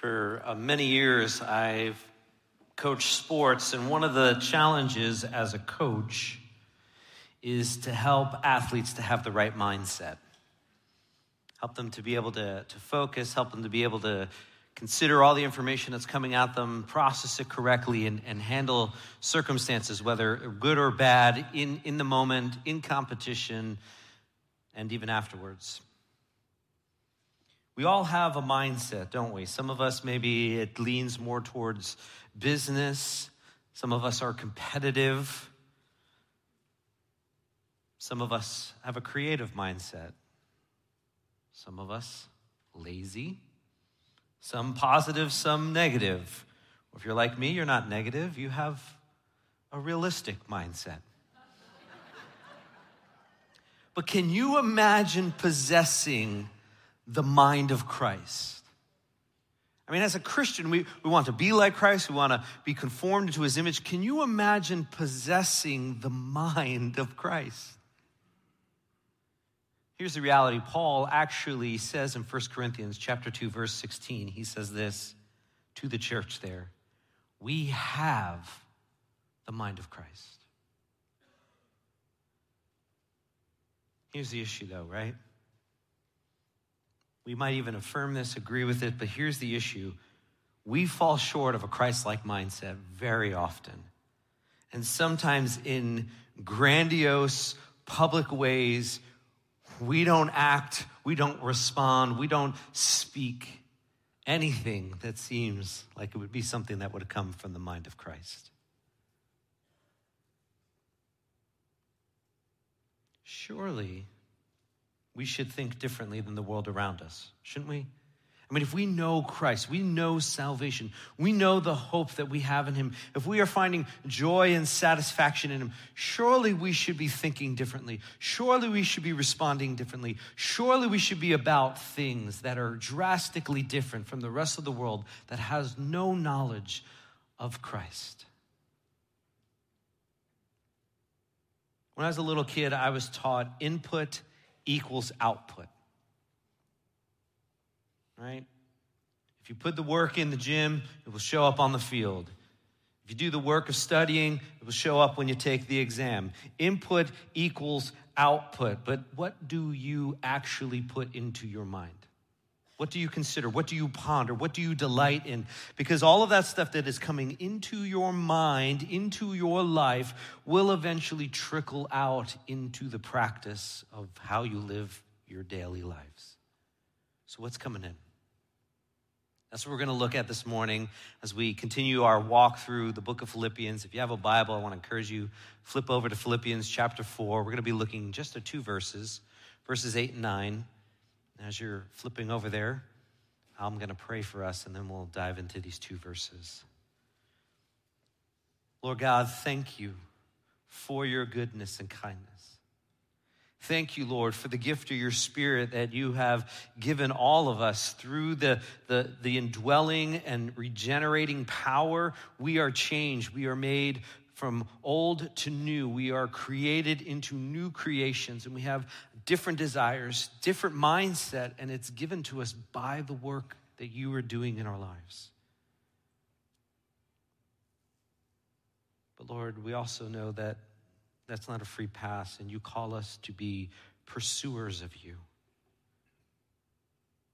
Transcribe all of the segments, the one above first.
For uh, many years, I've coached sports, and one of the challenges as a coach is to help athletes to have the right mindset. Help them to be able to, to focus, help them to be able to consider all the information that's coming at them, process it correctly, and, and handle circumstances, whether good or bad, in, in the moment, in competition, and even afterwards. We all have a mindset, don't we? Some of us, maybe it leans more towards business. Some of us are competitive. Some of us have a creative mindset. Some of us lazy. Some positive, some negative. If you're like me, you're not negative, you have a realistic mindset. but can you imagine possessing the mind of Christ. I mean, as a Christian, we, we want to be like Christ, we want to be conformed to his image. Can you imagine possessing the mind of Christ? Here's the reality. Paul actually says in 1 Corinthians chapter 2 verse 16, he says this to the church there. We have the mind of Christ. Here's the issue though, right? We might even affirm this, agree with it, but here's the issue. We fall short of a Christ like mindset very often. And sometimes in grandiose, public ways, we don't act, we don't respond, we don't speak anything that seems like it would be something that would come from the mind of Christ. Surely, we should think differently than the world around us, shouldn't we? I mean, if we know Christ, we know salvation, we know the hope that we have in Him, if we are finding joy and satisfaction in Him, surely we should be thinking differently. Surely we should be responding differently. Surely we should be about things that are drastically different from the rest of the world that has no knowledge of Christ. When I was a little kid, I was taught input equals output. Right? If you put the work in the gym, it will show up on the field. If you do the work of studying, it will show up when you take the exam. Input equals output. But what do you actually put into your mind? What do you consider? What do you ponder? What do you delight in? Because all of that stuff that is coming into your mind, into your life, will eventually trickle out into the practice of how you live your daily lives. So, what's coming in? That's what we're going to look at this morning as we continue our walk through the book of Philippians. If you have a Bible, I want to encourage you flip over to Philippians chapter 4. We're going to be looking just at two verses, verses 8 and 9. As you're flipping over there, I'm going to pray for us and then we'll dive into these two verses. Lord God, thank you for your goodness and kindness. Thank you, Lord, for the gift of your spirit that you have given all of us through the, the, the indwelling and regenerating power. We are changed. We are made from old to new. We are created into new creations and we have different desires, different mindset, and it's given to us by the work that you are doing in our lives. But Lord, we also know that that's not a free pass, and you call us to be pursuers of you.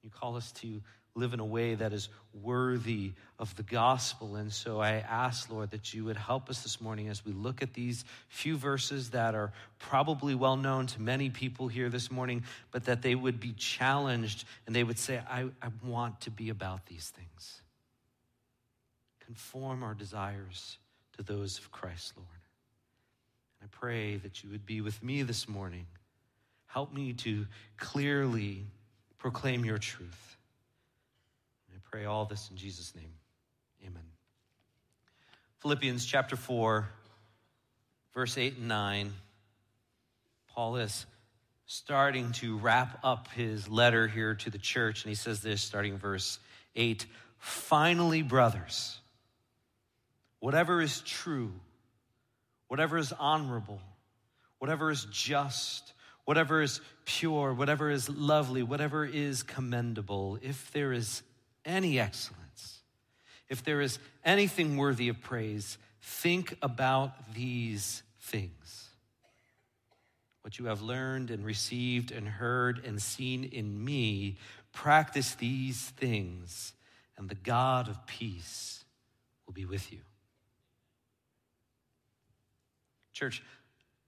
You call us to live in a way that is worthy of the gospel. And so I ask, Lord, that you would help us this morning as we look at these few verses that are probably well known to many people here this morning, but that they would be challenged and they would say, I, I want to be about these things. Conform our desires to those of Christ, Lord. And I pray that you would be with me this morning. Help me to clearly proclaim your truth pray all this in Jesus' name. Amen. Philippians chapter 4, verse 8 and 9. Paul is starting to wrap up his letter here to the church, and he says this starting verse 8 Finally, brothers, whatever is true, whatever is honorable, whatever is just, whatever is pure, whatever is lovely, whatever is commendable, if there is any excellence. if there is anything worthy of praise, think about these things. What you have learned and received and heard and seen in me, practice these things, and the God of peace will be with you. Church,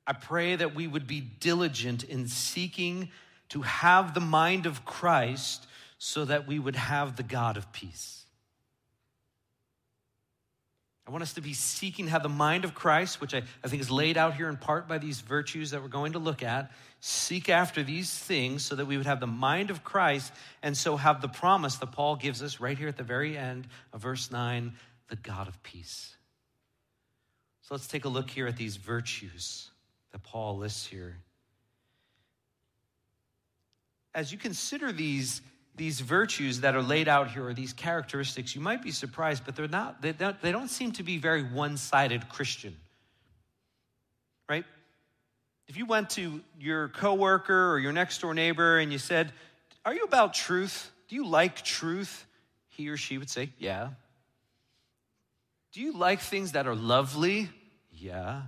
I pray that we would be diligent in seeking to have the mind of Christ so that we would have the God of peace. I want us to be seeking to have the mind of Christ, which I, I think is laid out here in part by these virtues that we're going to look at. Seek after these things so that we would have the mind of Christ and so have the promise that Paul gives us right here at the very end of verse 9 the God of peace. So let's take a look here at these virtues that Paul lists here. As you consider these, these virtues that are laid out here, or these characteristics, you might be surprised, but they're not, they don't, they don't seem to be very one sided Christian. Right? If you went to your coworker or your next door neighbor and you said, Are you about truth? Do you like truth? He or she would say, Yeah. Do you like things that are lovely? Yeah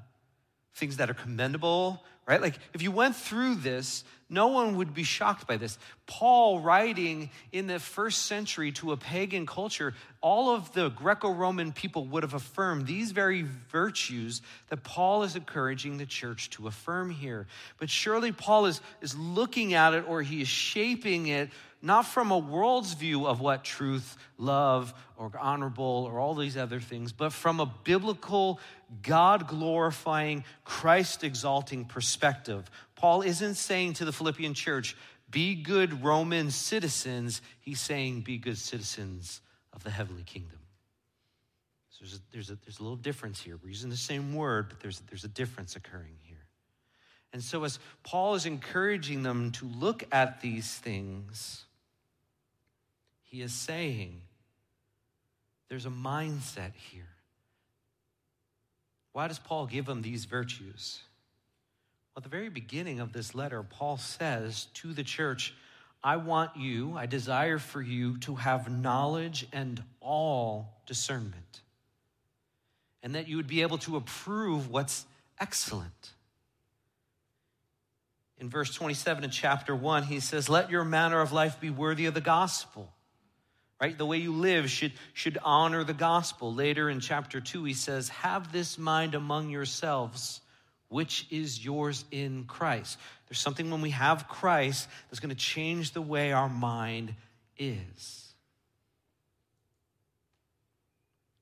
things that are commendable, right? Like if you went through this, no one would be shocked by this. Paul, writing in the first century to a pagan culture, all of the Greco Roman people would have affirmed these very virtues that Paul is encouraging the church to affirm here. But surely Paul is, is looking at it or he is shaping it not from a world's view of what truth, love, or honorable, or all these other things, but from a biblical, God glorifying, Christ exalting perspective. Paul isn't saying to the Philippian church, be good Roman citizens. He's saying, be good citizens of the heavenly kingdom. So there's a, there's a, there's a little difference here. We're using the same word, but there's, there's a difference occurring here. And so, as Paul is encouraging them to look at these things, he is saying there's a mindset here. Why does Paul give them these virtues? Well, at the very beginning of this letter, Paul says to the church, I want you, I desire for you to have knowledge and all discernment, and that you would be able to approve what's excellent. In verse 27 in chapter 1, he says, Let your manner of life be worthy of the gospel right? The way you live should, should honor the gospel. Later in chapter 2, he says, Have this mind among yourselves, which is yours in Christ. There's something when we have Christ that's going to change the way our mind is.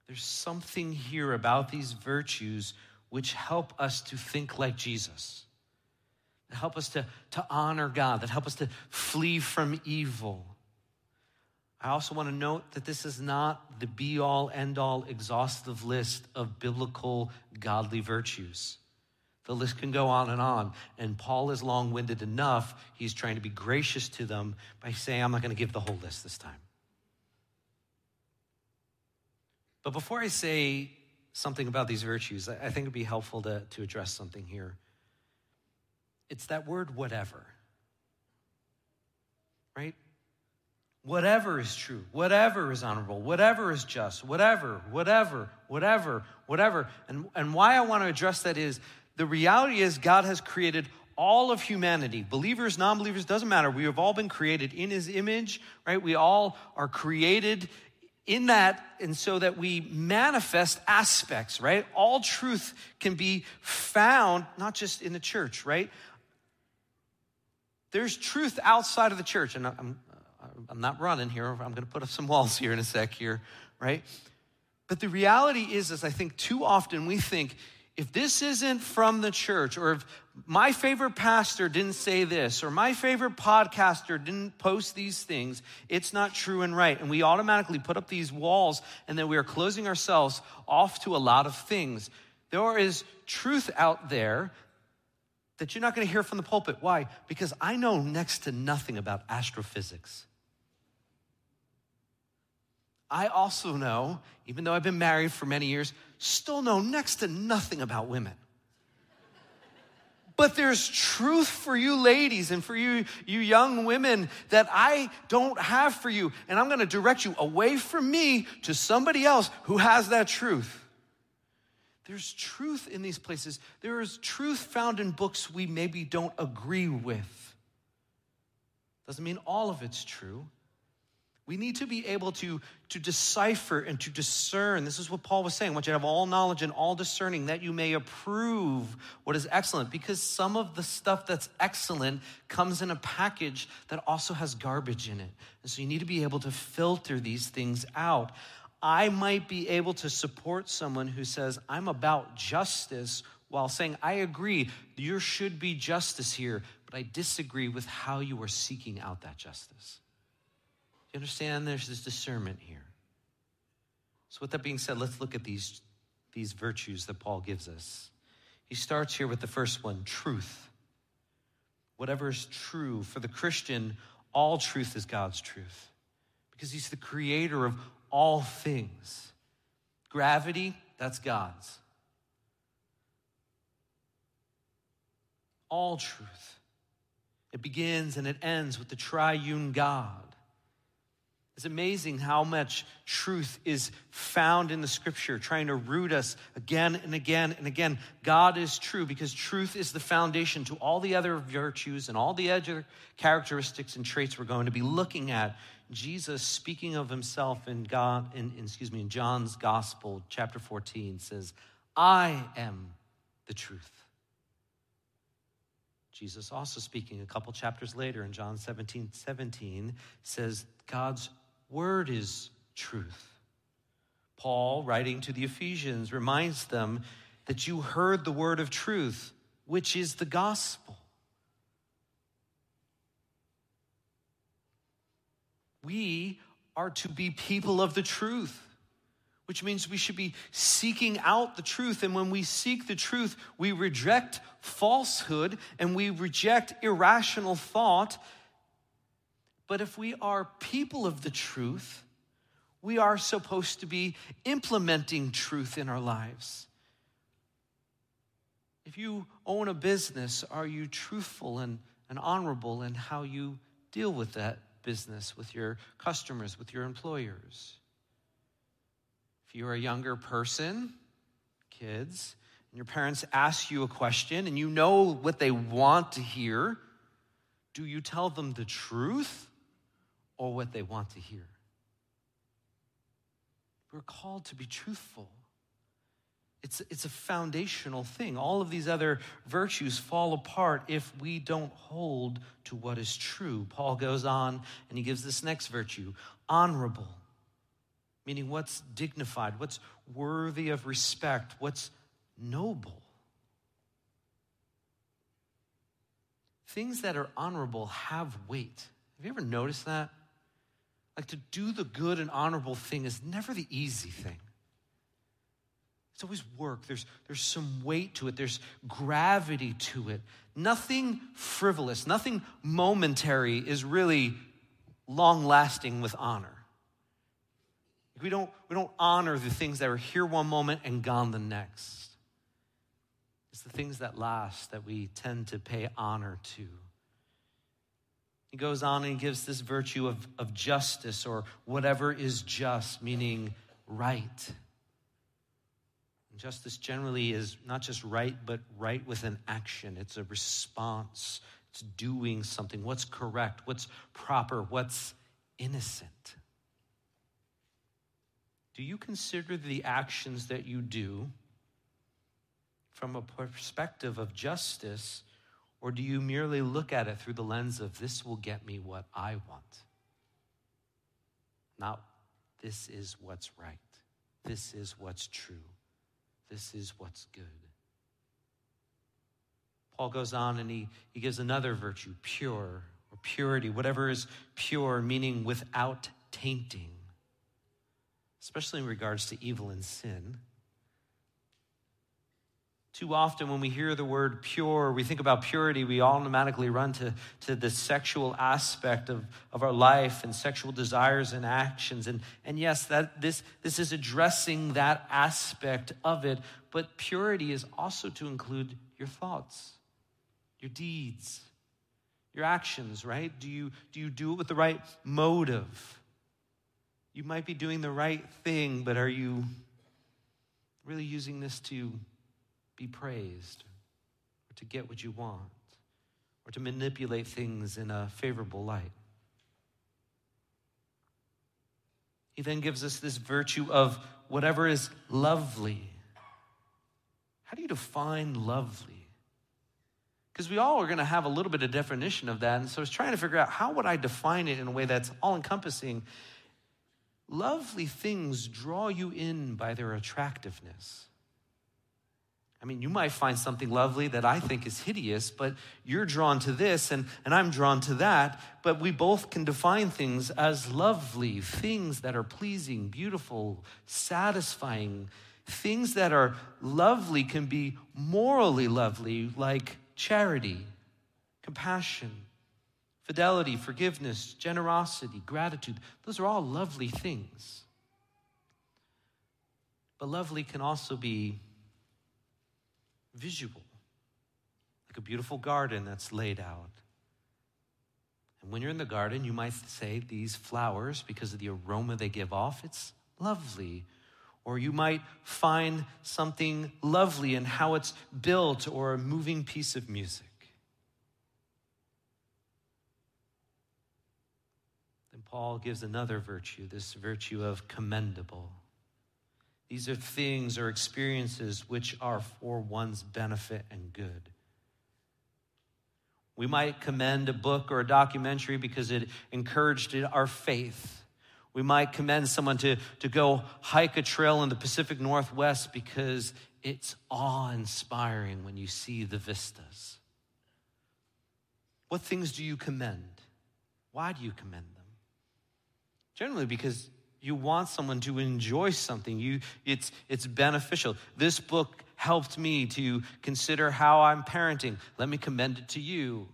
There's something here about these virtues which help us to think like Jesus, that help us to, to honor God, that help us to flee from evil I also want to note that this is not the be all, end all, exhaustive list of biblical godly virtues. The list can go on and on. And Paul is long winded enough. He's trying to be gracious to them by saying, I'm not going to give the whole list this time. But before I say something about these virtues, I think it'd be helpful to, to address something here. It's that word, whatever. Right? Whatever is true, whatever is honorable, whatever is just, whatever, whatever, whatever, whatever. And, and why I want to address that is the reality is God has created all of humanity, believers, non believers, doesn't matter. We have all been created in his image, right? We all are created in that, and so that we manifest aspects, right? All truth can be found not just in the church, right? There's truth outside of the church, and I'm, I'm not running here. I'm going to put up some walls here in a sec here, right? But the reality is, is I think too often we think if this isn't from the church, or if my favorite pastor didn't say this, or my favorite podcaster didn't post these things, it's not true and right. And we automatically put up these walls, and then we are closing ourselves off to a lot of things. There is truth out there that you're not going to hear from the pulpit. Why? Because I know next to nothing about astrophysics. I also know, even though I've been married for many years, still know next to nothing about women. But there's truth for you ladies and for you, you young women that I don't have for you. And I'm going to direct you away from me to somebody else who has that truth. There's truth in these places. There is truth found in books we maybe don't agree with. Doesn't mean all of it's true. We need to be able to, to decipher and to discern. This is what Paul was saying. I want you to have all knowledge and all discerning that you may approve what is excellent. Because some of the stuff that's excellent comes in a package that also has garbage in it. And so you need to be able to filter these things out. I might be able to support someone who says, I'm about justice, while saying, I agree, there should be justice here, but I disagree with how you are seeking out that justice. You understand there's this discernment here. So, with that being said, let's look at these, these virtues that Paul gives us. He starts here with the first one truth. Whatever is true. For the Christian, all truth is God's truth because he's the creator of all things. Gravity, that's God's. All truth. It begins and it ends with the triune God. It's amazing how much truth is found in the scripture, trying to root us again and again and again. God is true because truth is the foundation to all the other virtues and all the other characteristics and traits we're going to be looking at. Jesus, speaking of himself in God, in, in excuse me, in John's Gospel, chapter 14, says, I am the truth. Jesus also speaking a couple chapters later in John 17, 17 says, God's word is truth. Paul, writing to the Ephesians, reminds them that you heard the word of truth, which is the gospel. We are to be people of the truth, which means we should be seeking out the truth. And when we seek the truth, we reject falsehood and we reject irrational thought but if we are people of the truth, we are supposed to be implementing truth in our lives. If you own a business, are you truthful and, and honorable in how you deal with that business, with your customers, with your employers? If you're a younger person, kids, and your parents ask you a question and you know what they want to hear, do you tell them the truth or what they want to hear. We're called to be truthful. It's, it's a foundational thing. All of these other virtues fall apart if we don't hold to what is true. Paul goes on and he gives this next virtue honorable, meaning what's dignified, what's worthy of respect, what's noble. Things that are honorable have weight. Have you ever noticed that? Like to do the good and honorable thing is never the easy thing. It's always work. There's, there's some weight to it, there's gravity to it. Nothing frivolous, nothing momentary is really long lasting with honor. We don't, we don't honor the things that are here one moment and gone the next. It's the things that last that we tend to pay honor to. He goes on and gives this virtue of, of justice or whatever is just, meaning right. And justice generally is not just right, but right with an action. It's a response, it's doing something. What's correct? What's proper? What's innocent? Do you consider the actions that you do from a perspective of justice? Or do you merely look at it through the lens of this will get me what I want? Not this is what's right. This is what's true. This is what's good. Paul goes on and he, he gives another virtue, pure or purity, whatever is pure, meaning without tainting, especially in regards to evil and sin. Too often, when we hear the word pure, we think about purity, we automatically run to, to the sexual aspect of, of our life and sexual desires and actions. And, and yes, that, this, this is addressing that aspect of it, but purity is also to include your thoughts, your deeds, your actions, right? Do you, do you do it with the right motive? You might be doing the right thing, but are you really using this to be praised or to get what you want or to manipulate things in a favorable light? He then gives us this virtue of whatever is lovely. How do you define lovely? Because we all are going to have a little bit of definition of that. And so I was trying to figure out how would I define it in a way that's all encompassing. Lovely things draw you in by their attractiveness. I mean, you might find something lovely that I think is hideous, but you're drawn to this and, and I'm drawn to that. But we both can define things as lovely, things that are pleasing, beautiful, satisfying. Things that are lovely can be morally lovely, like charity, compassion, fidelity, forgiveness, generosity, gratitude. Those are all lovely things. But lovely can also be visual, like a beautiful garden that's laid out. And when you're in the garden, you might say these flowers, because of the aroma they give off, it's lovely. Or you might find something lovely in how it's built or a moving piece of music. Then Paul gives another virtue, this virtue of commendable. These are things or experiences which are for one's benefit and good. We might commend a book or a documentary because it encouraged our faith. We might commend someone to, to go hike a trail in the Pacific Northwest because it's awe inspiring when you see the vistas. What things do you commend? Why do you commend them? Generally, because you want someone to enjoy something. You, it's, it's beneficial. This book helped me to consider how I'm parenting. Let me commend it to you.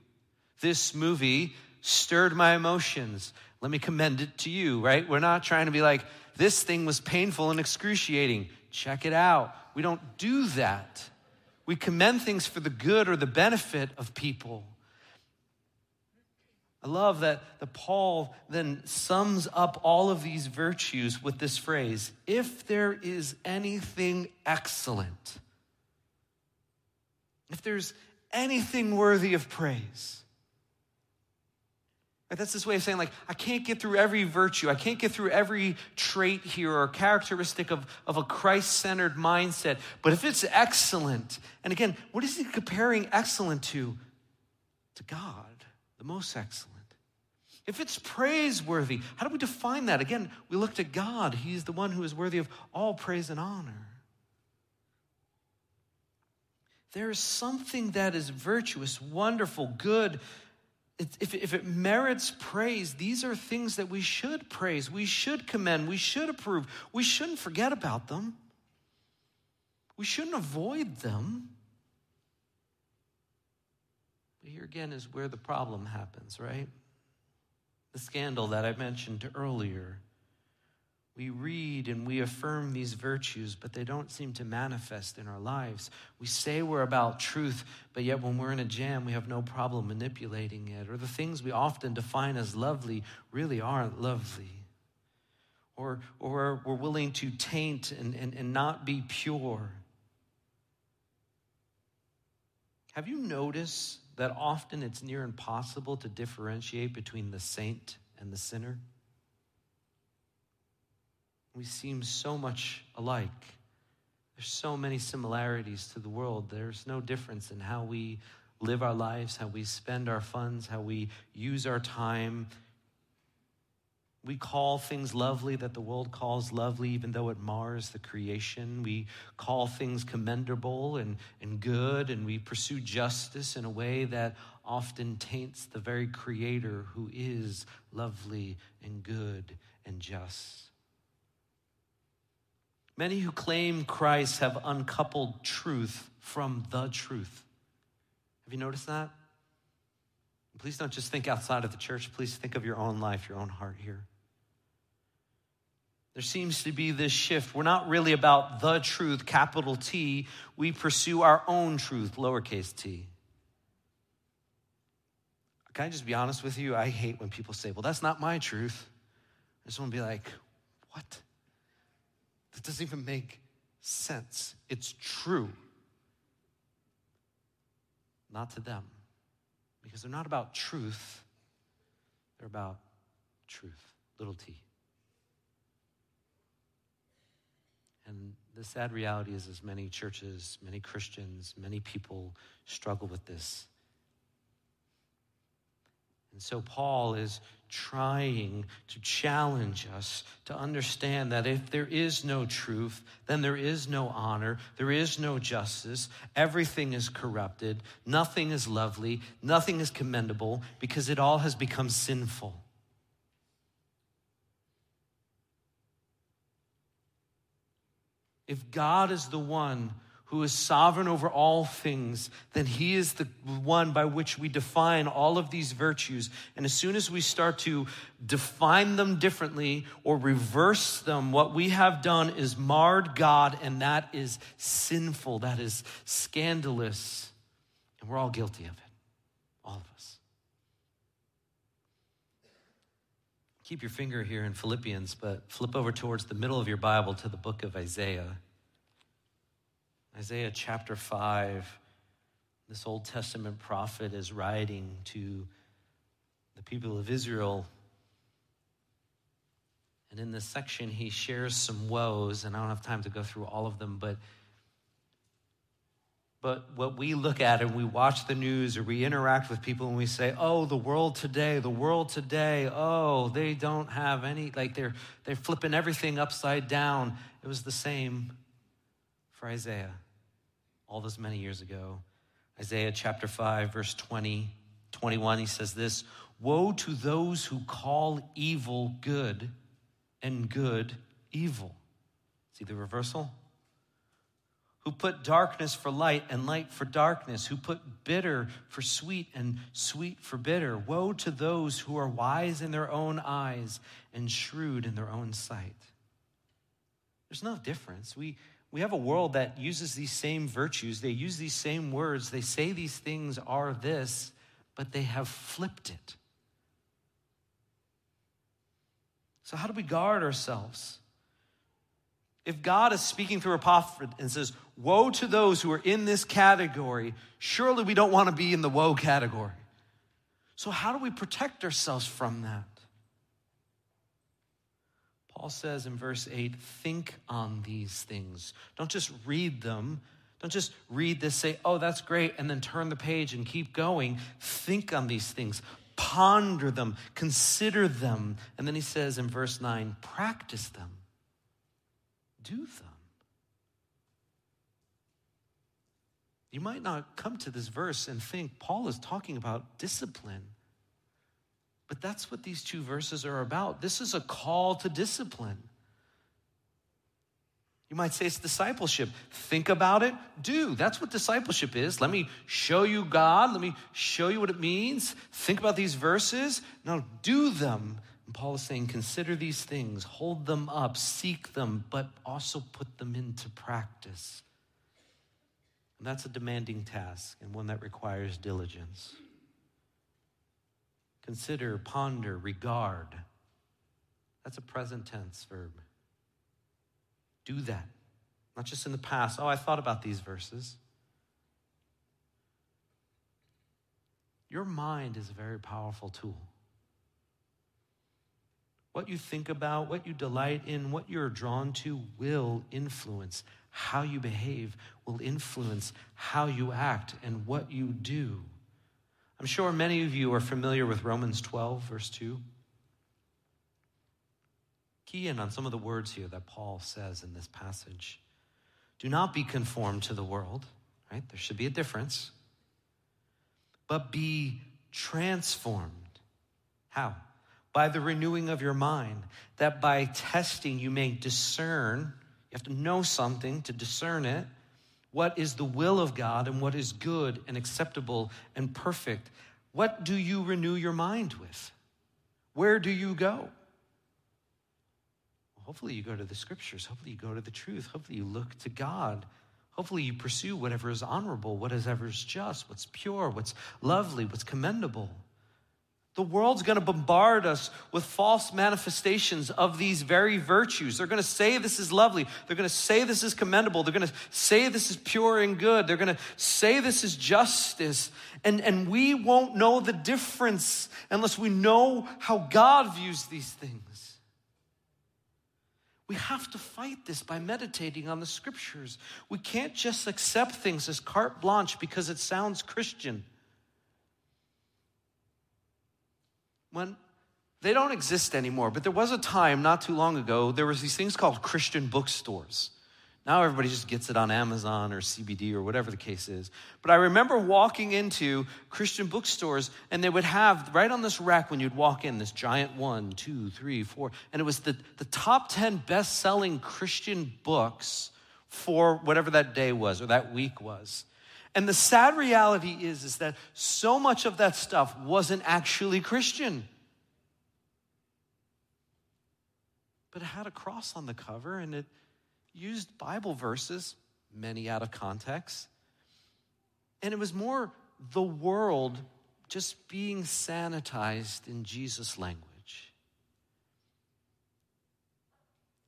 This movie stirred my emotions. Let me commend it to you, right? We're not trying to be like, this thing was painful and excruciating. Check it out. We don't do that. We commend things for the good or the benefit of people. I love that the Paul then sums up all of these virtues with this phrase if there is anything excellent, if there's anything worthy of praise. Right, that's this way of saying, like, I can't get through every virtue. I can't get through every trait here or characteristic of, of a Christ centered mindset. But if it's excellent, and again, what is he comparing excellent to? To God the most excellent. If it's praiseworthy, how do we define that? Again, we look to God. He's the one who is worthy of all praise and honor. There is something that is virtuous, wonderful, good. If, if it merits praise, these are things that we should praise, we should commend, we should approve. We shouldn't forget about them, we shouldn't avoid them. But here again is where the problem happens, right? The scandal that I mentioned earlier. We read and we affirm these virtues, but they don't seem to manifest in our lives. We say we're about truth, but yet when we're in a jam, we have no problem manipulating it. Or the things we often define as lovely really aren't lovely. Or, or we're willing to taint and, and, and not be pure. Have you noticed that often it's near impossible to differentiate between the saint and the sinner? We seem so much alike. There's so many similarities to the world. There's no difference in how we live our lives, how we spend our funds, how we use our time, we call things lovely that the world calls lovely, even though it mars the creation. We call things commendable and, and good, and we pursue justice in a way that often taints the very creator who is lovely and good and just. Many who claim Christ have uncoupled truth from the truth. Have you noticed that? Please don't just think outside of the church. Please think of your own life, your own heart here. There seems to be this shift. We're not really about the truth, capital T. We pursue our own truth, lowercase t. Can I just be honest with you? I hate when people say, well, that's not my truth. I just want to be like, what? That doesn't even make sense. It's true. Not to them. Because they're not about truth, they're about truth, little t. And the sad reality is, as many churches, many Christians, many people struggle with this. And so Paul is trying to challenge us to understand that if there is no truth, then there is no honor, there is no justice, everything is corrupted, nothing is lovely, nothing is commendable, because it all has become sinful. If God is the one who is sovereign over all things, then he is the one by which we define all of these virtues. And as soon as we start to define them differently or reverse them, what we have done is marred God, and that is sinful, that is scandalous. And we're all guilty of it, all of us. Keep your finger here in Philippians, but flip over towards the middle of your Bible to the book of Isaiah. Isaiah chapter 5, this Old Testament prophet is writing to the people of Israel. And in this section, he shares some woes, and I don't have time to go through all of them, but but what we look at and we watch the news or we interact with people and we say, oh, the world today, the world today, oh, they don't have any, like they're, they're flipping everything upside down. It was the same for Isaiah all those many years ago. Isaiah chapter 5, verse 20, 21, he says this Woe to those who call evil good and good evil. See the reversal? Who put darkness for light and light for darkness, who put bitter for sweet and sweet for bitter. Woe to those who are wise in their own eyes and shrewd in their own sight. There's no difference. We, we have a world that uses these same virtues, they use these same words, they say these things are this, but they have flipped it. So, how do we guard ourselves? If God is speaking through prophet and says, Woe to those who are in this category, surely we don't want to be in the woe category. So, how do we protect ourselves from that? Paul says in verse 8, think on these things. Don't just read them. Don't just read this, say, oh, that's great, and then turn the page and keep going. Think on these things, ponder them, consider them. And then he says in verse 9, practice them, do them. You might not come to this verse and think Paul is talking about discipline. But that's what these two verses are about. This is a call to discipline. You might say it's discipleship. Think about it, do. That's what discipleship is. Let me show you God. Let me show you what it means. Think about these verses. Now do them. And Paul is saying, consider these things, hold them up, seek them, but also put them into practice. And that's a demanding task and one that requires diligence. Consider, ponder, regard. That's a present tense verb. Do that. Not just in the past. Oh, I thought about these verses. Your mind is a very powerful tool. What you think about, what you delight in, what you're drawn to will influence how you behave, will influence how you act and what you do. I'm sure many of you are familiar with Romans 12, verse 2. Key in on some of the words here that Paul says in this passage. Do not be conformed to the world, right? There should be a difference. But be transformed. How? By the renewing of your mind, that by testing you may discern. You have to know something to discern it what is the will of God and what is good and acceptable and perfect. What do you renew your mind with? Where do you go? hopefully, you go to the scriptures. Hopefully, you go to the truth. Hopefully, you look to God. Hopefully, you pursue whatever is honorable, whatever is just, what's pure, what's lovely, what's commendable. The world's going to bombard us with false manifestations of these very virtues. They're going to say this is lovely. They're going to say this is commendable. They're going to say this is pure and good. They're going to say this is justice. And, and we won't know the difference unless we know how God views these things. We have to fight this by meditating on the scriptures. We can't just accept things as carte blanche because it sounds Christian. When they don't exist anymore, but there was a time not too long ago, there was these things called Christian bookstores. Now everybody just gets it on Amazon or CBD or whatever the case is. But I remember walking into Christian bookstores and they would have right on this rack when you'd walk in this giant one, two, three, four, and it was the, the top 10 best selling Christian books for whatever that day was or that week was. And the sad reality is, is that so much of that stuff wasn't actually Christian. But it had a cross on the cover and it used Bible verses, many out of context. And it was more the world just being sanitized in Jesus' language.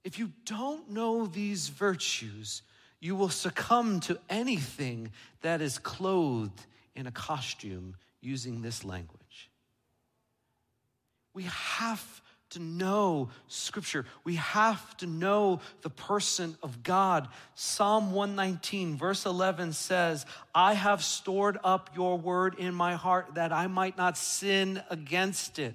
If you don't know these virtues, you will succumb to anything that is clothed in a costume using this language. We have to know Scripture. We have to know the person of God. Psalm 119, verse 11 says, I have stored up your word in my heart that I might not sin against it.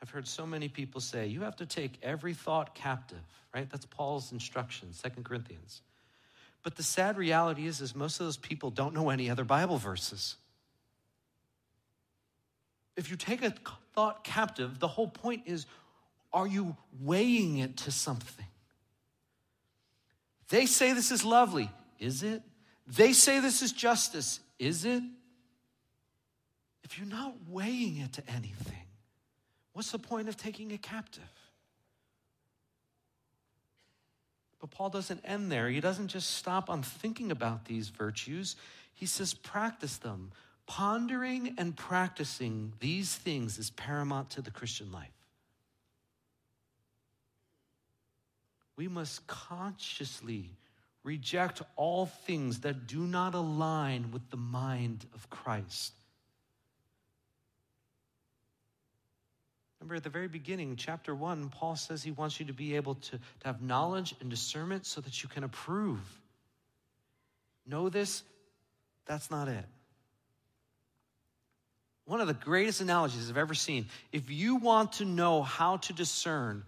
I've heard so many people say, you have to take every thought captive, right? That's Paul's instruction, Second Corinthians. But the sad reality is, is most of those people don't know any other Bible verses. If you take a thought captive, the whole point is, are you weighing it to something? They say this is lovely. Is it? They say this is justice. Is it? If you're not weighing it to anything, What's the point of taking a captive? But Paul doesn't end there. He doesn't just stop on thinking about these virtues. He says, practice them. Pondering and practicing these things is paramount to the Christian life. We must consciously reject all things that do not align with the mind of Christ. Remember at the very beginning, chapter one, Paul says he wants you to be able to, to have knowledge and discernment so that you can approve. Know this, that's not it. One of the greatest analogies I've ever seen. If you want to know how to discern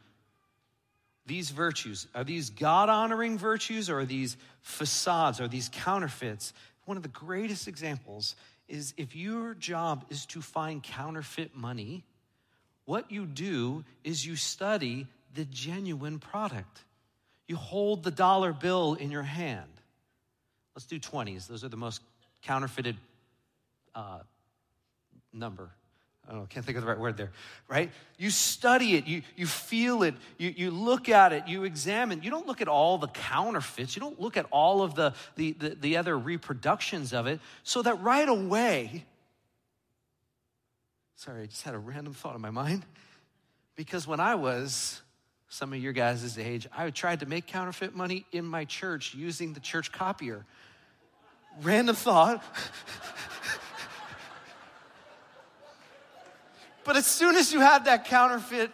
these virtues, are these God honoring virtues or are these facades, are these counterfeits? One of the greatest examples is if your job is to find counterfeit money, what you do is you study the genuine product. You hold the dollar bill in your hand. Let's do 20s. Those are the most counterfeited uh, number. I don't know, can't think of the right word there, right? You study it, you, you feel it, you, you look at it, you examine. You don't look at all the counterfeits, you don't look at all of the, the, the, the other reproductions of it, so that right away Sorry, I just had a random thought in my mind. Because when I was some of your guys' age, I tried to make counterfeit money in my church using the church copier. Random thought. but as soon as you had that counterfeit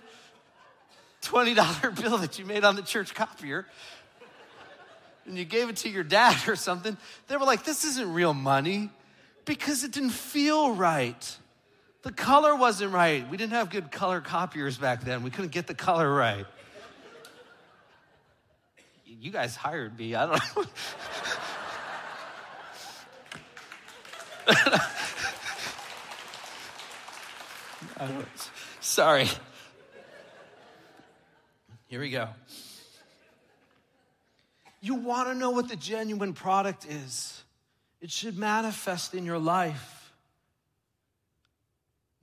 $20 bill that you made on the church copier, and you gave it to your dad or something, they were like, this isn't real money because it didn't feel right. The color wasn't right. We didn't have good color copiers back then. We couldn't get the color right. You guys hired me. I don't know. Sorry. Here we go. You want to know what the genuine product is, it should manifest in your life.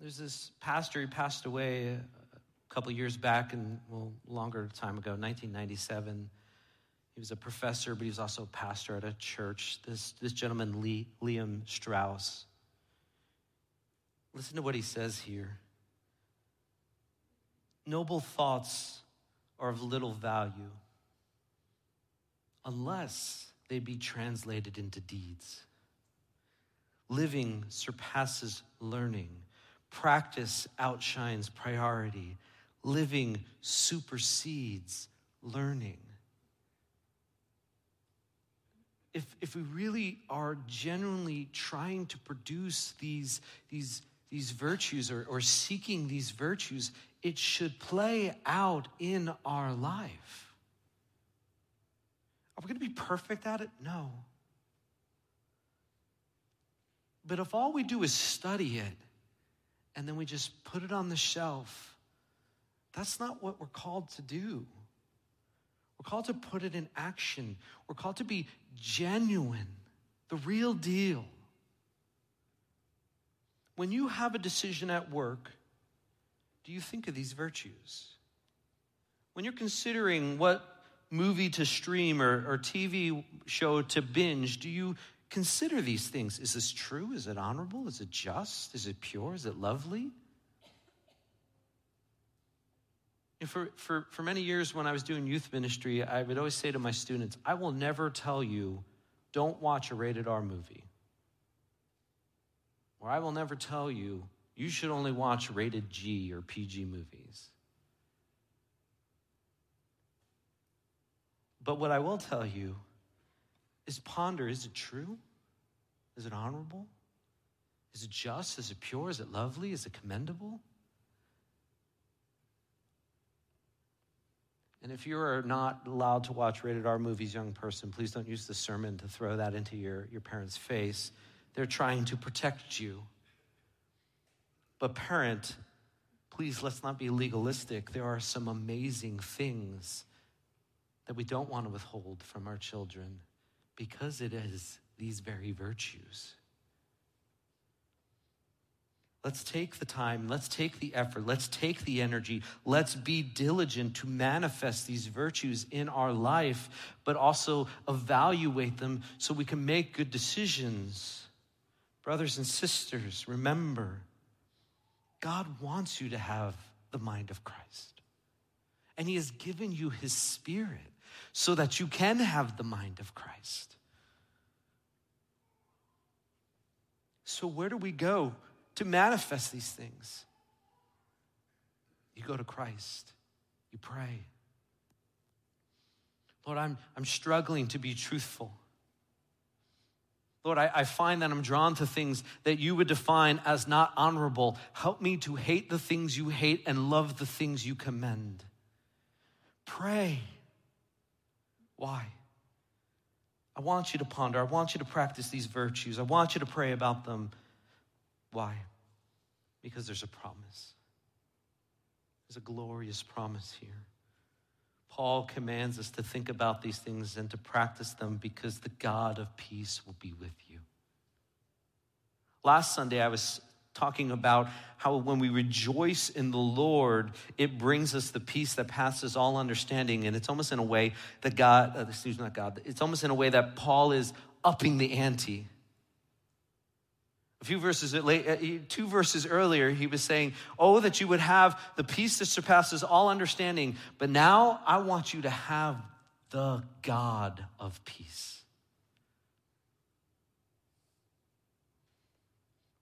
There's this pastor, he passed away a couple years back, and well, longer time ago, 1997. He was a professor, but he was also a pastor at a church. This, this gentleman, Lee, Lehman Strauss. Listen to what he says here. Noble thoughts are of little value unless they be translated into deeds. Living surpasses learning. Practice outshines priority. Living supersedes learning. If, if we really are genuinely trying to produce these, these, these virtues or, or seeking these virtues, it should play out in our life. Are we going to be perfect at it? No. But if all we do is study it and then we just put it on the shelf, that's not what we're called to do. We're called to put it in action. We're called to be genuine, the real deal. When you have a decision at work, do you think of these virtues? When you're considering what movie to stream or, or TV show to binge, do you consider these things? Is this true? Is it honorable? Is it just? Is it pure? Is it lovely? And for, for, for many years when I was doing youth ministry, I would always say to my students, I will never tell you, don't watch a rated R movie. Or I will never tell you, you should only watch rated G or PG movies. But what I will tell you is ponder is it true? Is it honorable? Is it just? Is it pure? Is it lovely? Is it commendable? And if you are not allowed to watch rated R movies, young person, please don't use the sermon to throw that into your, your parents' face. They're trying to protect you. But, parent, please let's not be legalistic. There are some amazing things that we don't want to withhold from our children because it is these very virtues. Let's take the time, let's take the effort, let's take the energy, let's be diligent to manifest these virtues in our life, but also evaluate them so we can make good decisions. Brothers and sisters, remember, God wants you to have the mind of Christ. And He has given you His Spirit so that you can have the mind of Christ. So, where do we go to manifest these things? You go to Christ, you pray. Lord, I'm, I'm struggling to be truthful. Lord, I, I, find that I'm drawn to things that you would define as not honorable. Help me to hate the things you hate and love the things you commend. Pray. Why? I want you to ponder. I want you to practice these virtues. I want you to pray about them. Why? Because there's a promise. There's a glorious promise here. Paul commands us to think about these things and to practice them because the God of peace will be with you. Last Sunday, I was talking about how when we rejoice in the Lord, it brings us the peace that passes all understanding. And it's almost in a way that God, uh, excuse me, not God, it's almost in a way that Paul is upping the ante. A few verses, uh, two verses earlier, he was saying, Oh, that you would have the peace that surpasses all understanding. But now I want you to have the God of peace.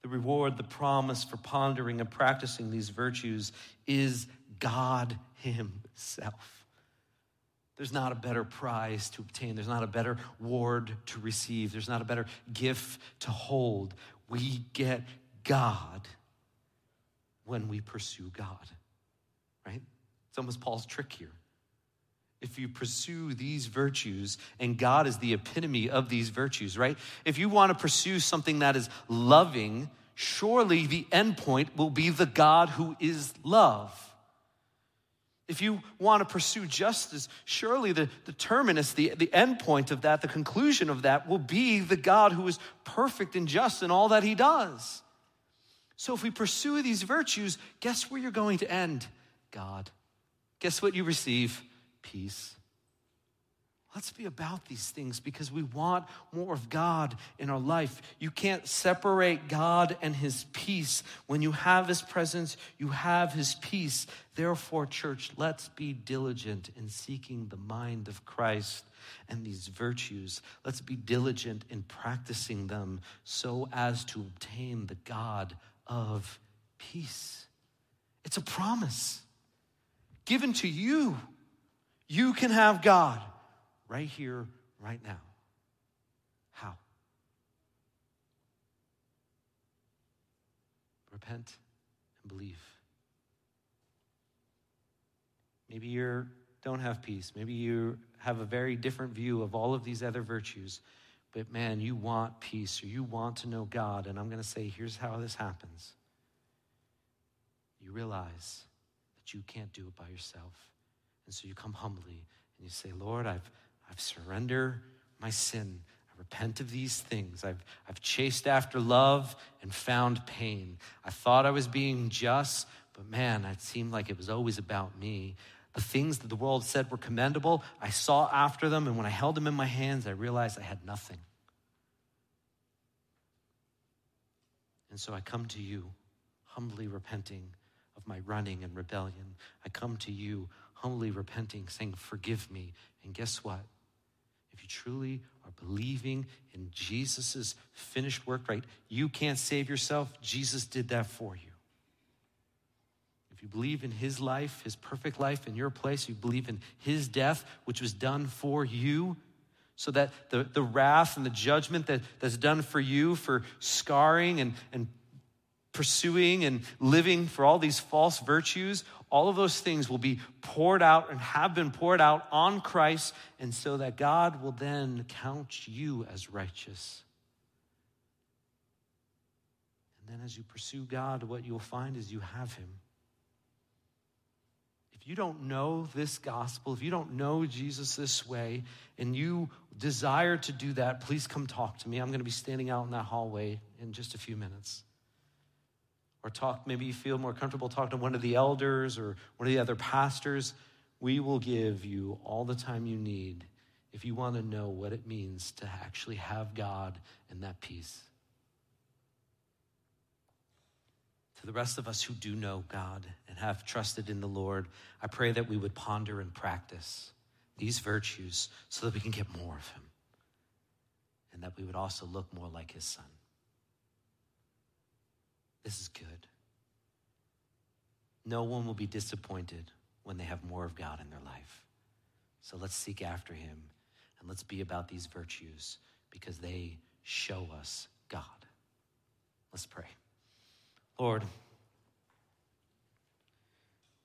The reward, the promise for pondering and practicing these virtues is God Himself. There's not a better prize to obtain. There's not a better ward to receive. There's not a better gift to hold. We get God when we pursue God, right? It's almost Paul's trick here. If you pursue these virtues, and God is the epitome of these virtues, right? If you want to pursue something that is loving, surely the end point will be the God who is love. If you want to pursue justice, surely the, the terminus, the, the end point of that, the conclusion of that will be the God who is perfect and just in all that he does. So if we pursue these virtues, guess where you're going to end? God. Guess what you receive? Peace. Let's be about these things because we want more of God in our life. You can't separate God and His peace. When you have His presence, you have His peace. Therefore, church, let's be diligent in seeking the mind of Christ and these virtues. Let's be diligent in practicing them so as to obtain the God of peace. It's a promise given to you. You can have God right here, right now. How? Repent and believe. Maybe you don't have peace. Maybe you have a very different view of all of these other virtues. But man, you want peace or you want to know God. And I'm going to say, here's how this happens. You realize that you can't do it by yourself. And so you come humbly and you say, Lord, I've, I've surrendered my sin. I repent of these things. I've, I've chased after love and found pain. I thought I was being just, but man, it seemed like it was always about me. The things that the world said were commendable, I saw after them, and when I held them in my hands, I realized I had nothing. And so I come to you, humbly repenting of my running and rebellion. I come to you, humbly repenting, saying, Forgive me. And guess what? if you truly are believing in Jesus' finished work, right? You can't save yourself. Jesus did that for you. If you believe in his life, his perfect life in your place, you believe in his death, which was done for you, so that the, the wrath and the judgment that, that's done for you for scarring and, and pursuing and living for all these false virtues, all of those things will be poured out and have been poured out on Christ, and so that God will then count you as righteous. And then as you pursue God, what you'll find is you have Him. If you don't know this gospel, if you don't know Jesus this way, and you desire to do that, please come talk to me. I'm going to be standing out in that hallway in just a few minutes or talk, maybe you feel more comfortable talking to one of the elders or one of the other pastors, we will give you all the time you need if you want to know what it means to actually have God and that peace. To the rest of us who do know God and have trusted in the Lord, I pray that we would ponder and practice these virtues so that we can get more of Him and that we would also look more like His Son. This is good. No one will be disappointed when they have more of God in their life. So let's seek after him and let's be about these virtues because they show us God. Let's pray. Lord,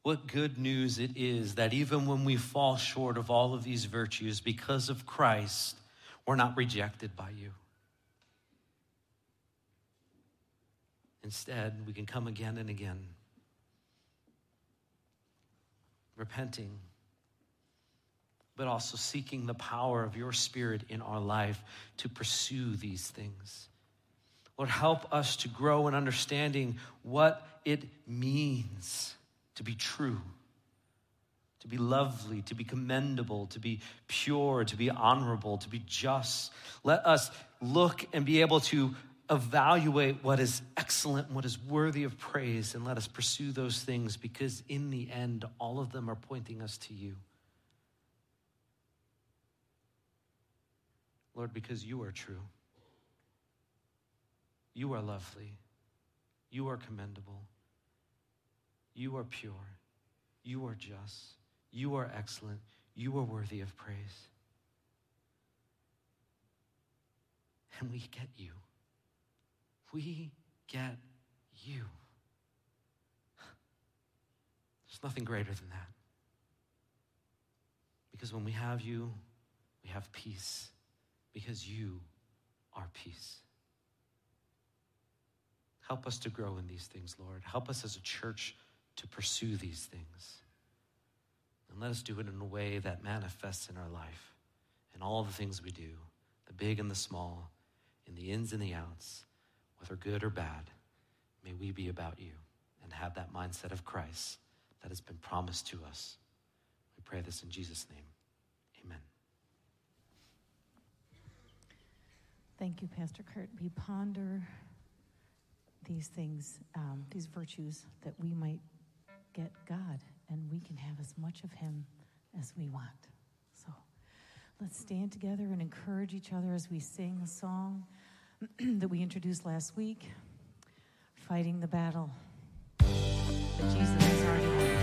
what good news it is that even when we fall short of all of these virtues because of Christ, we're not rejected by you. Instead, we can come again and again, repenting, but also seeking the power of your Spirit in our life to pursue these things. Lord, help us to grow in understanding what it means to be true, to be lovely, to be commendable, to be pure, to be honorable, to be just. Let us look and be able to evaluate what is excellent and what is worthy of praise, and let us pursue those things because in the end, all of them are pointing us to you. Lord, because you are true, you are lovely, you are commendable, you are pure, you are just, you are excellent, you are worthy of praise. And we get you. We get you. There's nothing greater than that. Because when we have you, we have peace. Because you are peace. Help us to grow in these things, Lord. Help us as a church to pursue these things. And let us do it in a way that manifests in our life, in all the things we do, the big and the small, in the ins and the outs whether good or bad, may we be about you and have that mindset of Christ that has been promised to us. We pray this in Jesus' name. Amen. Thank you, Pastor Kurt. We ponder these things, um, these virtues, that we might get God and we can have as much of Him as we want. So let's stand together and encourage each other as we sing a song that we introduced last week Fighting the Battle Jesus already won.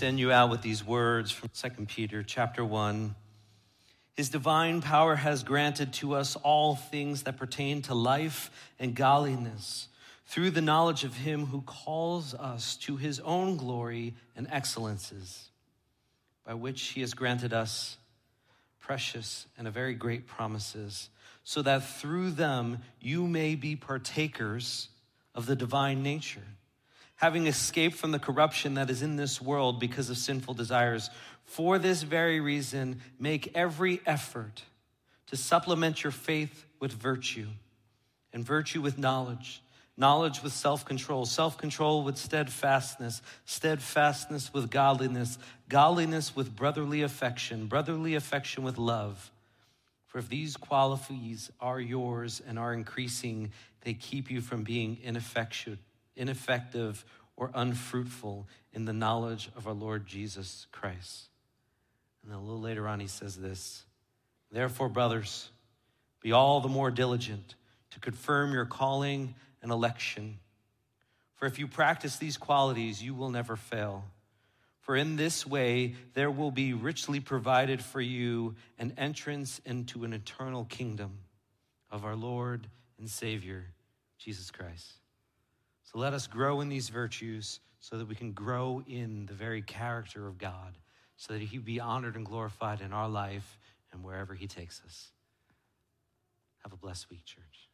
Send you out with these words from 2 Peter chapter 1. His divine power has granted to us all things that pertain to life and godliness through the knowledge of him who calls us to his own glory and excellences, by which he has granted us precious and a very great promises, so that through them you may be partakers of the divine nature having escaped from the corruption that is in this world because of sinful desires. For this very reason, make every effort to supplement your faith with virtue, and virtue with knowledge, knowledge with self control, self control with steadfastness, steadfastness with godliness, godliness with brotherly affection, brotherly affection with love. For if these qualities are yours and are increasing, they keep you from being ineffectual ineffective, or unfruitful in the knowledge of our Lord Jesus Christ. And then a little later on, he says this Therefore, brothers, be all the more diligent to confirm your calling and election. For if you practice these qualities, you will never fail. For in this way, there will be richly provided for you an entrance into an eternal kingdom of our Lord and Savior, Jesus Christ. So let us grow in these virtues so that we can grow in the very character of God, so that He be honored and glorified in our life and wherever He takes us. Have a blessed week, church.